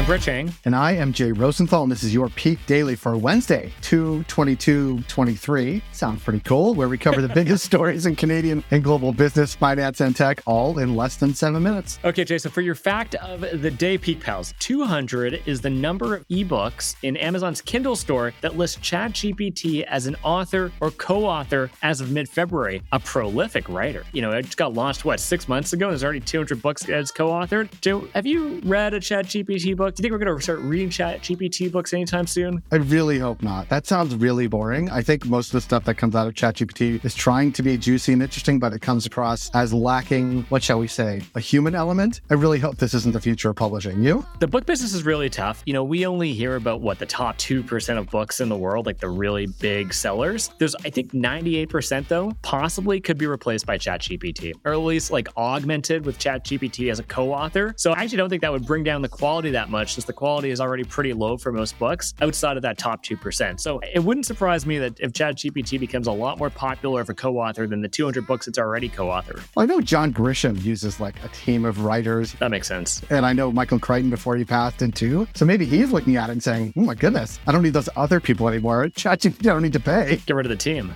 I'm Brett Chang. And I am Jay Rosenthal, and this is your Peak Daily for Wednesday, 2 22 23. Sounds pretty cool, where we cover the biggest stories in Canadian and global business, finance, and tech, all in less than seven minutes. Okay, Jay, so for your fact of the day, Peak Pals, 200 is the number of ebooks in Amazon's Kindle store that list ChatGPT as an author or co author as of mid February. A prolific writer. You know, it just got launched, what, six months ago? There's already 200 books as co authored. Joe, have you read a ChatGPT book? Do you think we're going to start reading Chat GPT books anytime soon? I really hope not. That sounds really boring. I think most of the stuff that comes out of ChatGPT is trying to be juicy and interesting, but it comes across as lacking, what shall we say, a human element. I really hope this isn't the future of publishing. You? The book business is really tough. You know, we only hear about what the top 2% of books in the world, like the really big sellers. There's, I think, 98% though, possibly could be replaced by ChatGPT, or at least like augmented with ChatGPT as a co author. So I actually don't think that would bring down the quality that much since the quality is already pretty low for most books outside of that top 2%. So it wouldn't surprise me that if ChatGPT becomes a lot more popular of a co author than the 200 books it's already co authored. Well, I know John Grisham uses like a team of writers. That makes sense. And I know Michael Crichton before he passed in too. So maybe he's looking at it and saying, oh my goodness, I don't need those other people anymore. ChatGPT, I don't need to pay. Get rid of the team.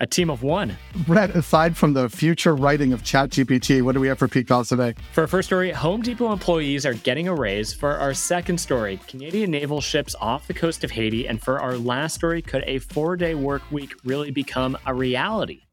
A team of one. Brett, aside from the future writing of ChatGPT, what do we have for Peak Pals today? For our first story, Home Depot employees are getting a raise. For our second story, Canadian naval ships off the coast of Haiti. And for our last story, could a four day work week really become a reality?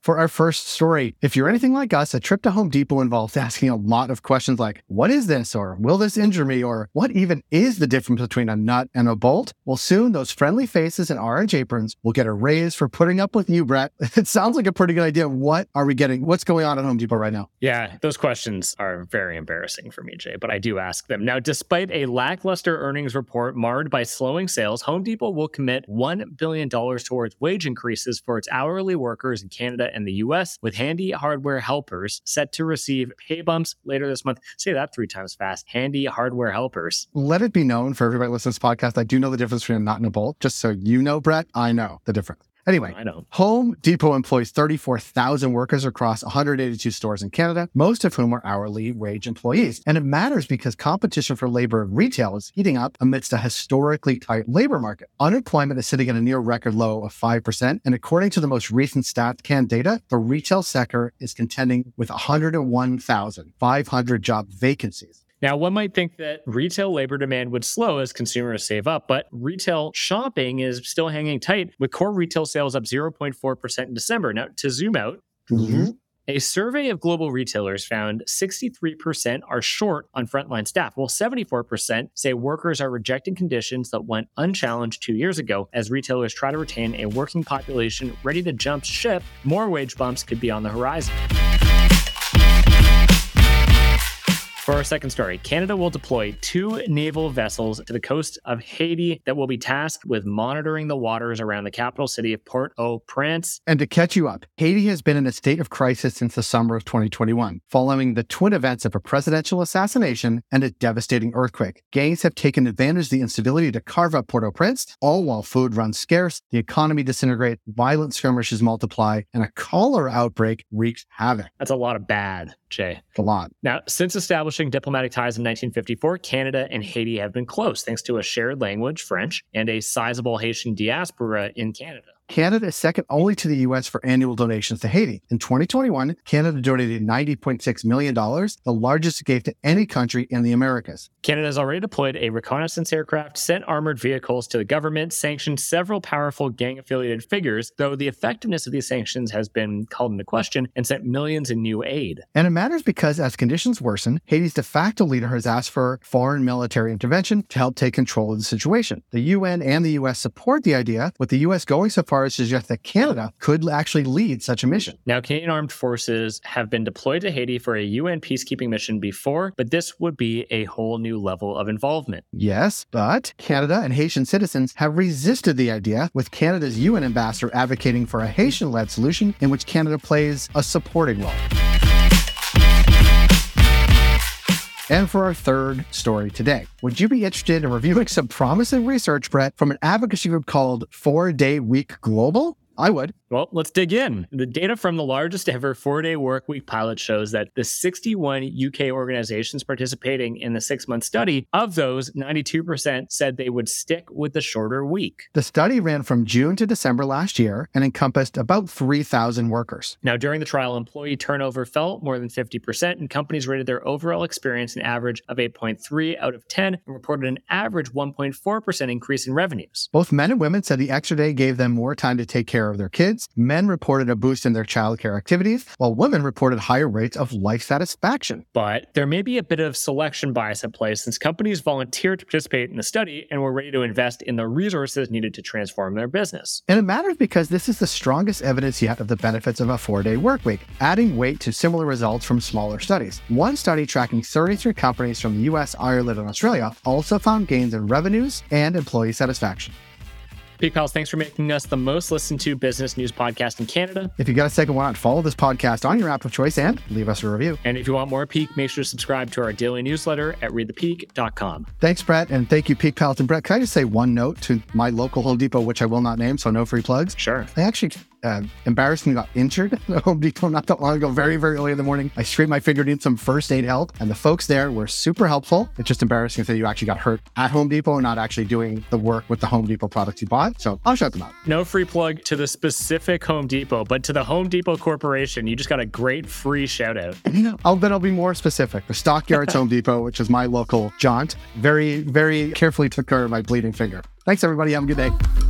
For our first story, if you're anything like us, a trip to Home Depot involves asking a lot of questions like, what is this? Or will this injure me? Or what even is the difference between a nut and a bolt? Well, soon those friendly faces and orange aprons will get a raise for putting up with you, Brett. It sounds like a pretty good idea. What are we getting? What's going on at Home Depot right now? Yeah, those questions are very embarrassing for me, Jay, but I do ask them. Now, despite a lackluster earnings report marred by slowing sales, Home Depot will commit $1 billion towards wage increases for its hourly workers in Canada the US, with handy hardware helpers set to receive pay bumps later this month. Say that three times fast. Handy hardware helpers. Let it be known for everybody listening to this podcast, I do know the difference between a nut and a bolt. Just so you know, Brett, I know the difference. Anyway, I know. Home Depot employs 34,000 workers across 182 stores in Canada, most of whom are hourly wage employees. And it matters because competition for labor in retail is heating up amidst a historically tight labor market. Unemployment is sitting at a near record low of 5%. And according to the most recent StatsCan data, the retail sector is contending with 101,500 job vacancies. Now, one might think that retail labor demand would slow as consumers save up, but retail shopping is still hanging tight, with core retail sales up 0.4% in December. Now, to zoom out, Mm-hmm. a survey of global retailers found 63% are short on frontline staff, while 74% say workers are rejecting conditions that went unchallenged two years ago. As retailers try to retain a working population ready to jump ship, more wage bumps could be on the horizon. For our second story, Canada will deploy two naval vessels to the coast of Haiti that will be tasked with monitoring the waters around the capital city of Port au Prince. And to catch you up, Haiti has been in a state of crisis since the summer of 2021, following the twin events of a presidential assassination and a devastating earthquake. Gangs have taken advantage of the instability to carve up Port au Prince, all while food runs scarce, the economy disintegrates, violent skirmishes multiply, and a cholera outbreak wreaks havoc. That's a lot of bad, Jay. It's a lot. Now, since establishing diplomatic ties in 1954, Canada and Haiti have been close thanks to a shared language, French, and a sizable Haitian diaspora in Canada. Canada is second only to the US for annual donations to Haiti. In 2021, Canada donated $90.6 million, the largest it gave to any country in the Americas. Canada has already deployed a reconnaissance aircraft, sent armored vehicles to the government, sanctioned several powerful gang affiliated figures, though the effectiveness of these sanctions has been called into question, and sent millions in new aid. And it matters because as conditions worsen, Haiti's de facto leader has asked for foreign military intervention to help take control of the situation. The UN and the US support the idea, with the US going so far to suggest that Canada could actually lead such a mission. Now, Canadian armed forces have been deployed to Haiti for a UN peacekeeping mission before, but this would be a whole new level of involvement. Yes, but Canada and Haitian citizens have resisted the idea, with Canada's UN ambassador advocating for a Haitian led solution in which Canada plays a supporting role. And for our third story today, would you be interested in reviewing some promising research, Brett, from an advocacy group called Four Day Week Global? I would. Well, let's dig in. The data from the largest ever four day work week pilot shows that the 61 UK organizations participating in the six month study, of those, 92% said they would stick with the shorter week. The study ran from June to December last year and encompassed about 3,000 workers. Now, during the trial, employee turnover fell more than 50%, and companies rated their overall experience an average of 8.3 out of 10 and reported an average 1.4% increase in revenues. Both men and women said the extra day gave them more time to take care of their kids. Men reported a boost in their childcare activities, while women reported higher rates of life satisfaction. But there may be a bit of selection bias at play since companies volunteered to participate in the study and were ready to invest in the resources needed to transform their business. And it matters because this is the strongest evidence yet of the benefits of a four day work week, adding weight to similar results from smaller studies. One study tracking 33 companies from the US, Ireland, and Australia also found gains in revenues and employee satisfaction. Peak Pals, thanks for making us the most listened to business news podcast in Canada. If you got a second, why not follow this podcast on your app of choice and leave us a review. And if you want more Peak, make sure to subscribe to our daily newsletter at readthepeak.com. Thanks, Brett. And thank you, Peak Pals. And Brett, can I just say one note to my local Home Depot, which I will not name, so no free plugs? Sure. I actually uh, embarrassingly got injured at Home Depot not that long ago, very, very early in the morning. I scraped my finger, needed some first aid help, and the folks there were super helpful. It's just embarrassing that you actually got hurt at Home Depot and not actually doing the work with the Home Depot products you bought. So I'll shut them out. No free plug to the specific Home Depot, but to the Home Depot Corporation, you just got a great free shout out. I'll, then I'll be more specific. The Stockyards Home Depot, which is my local jaunt, very, very carefully took care of my bleeding finger. Thanks, everybody. Have a good day.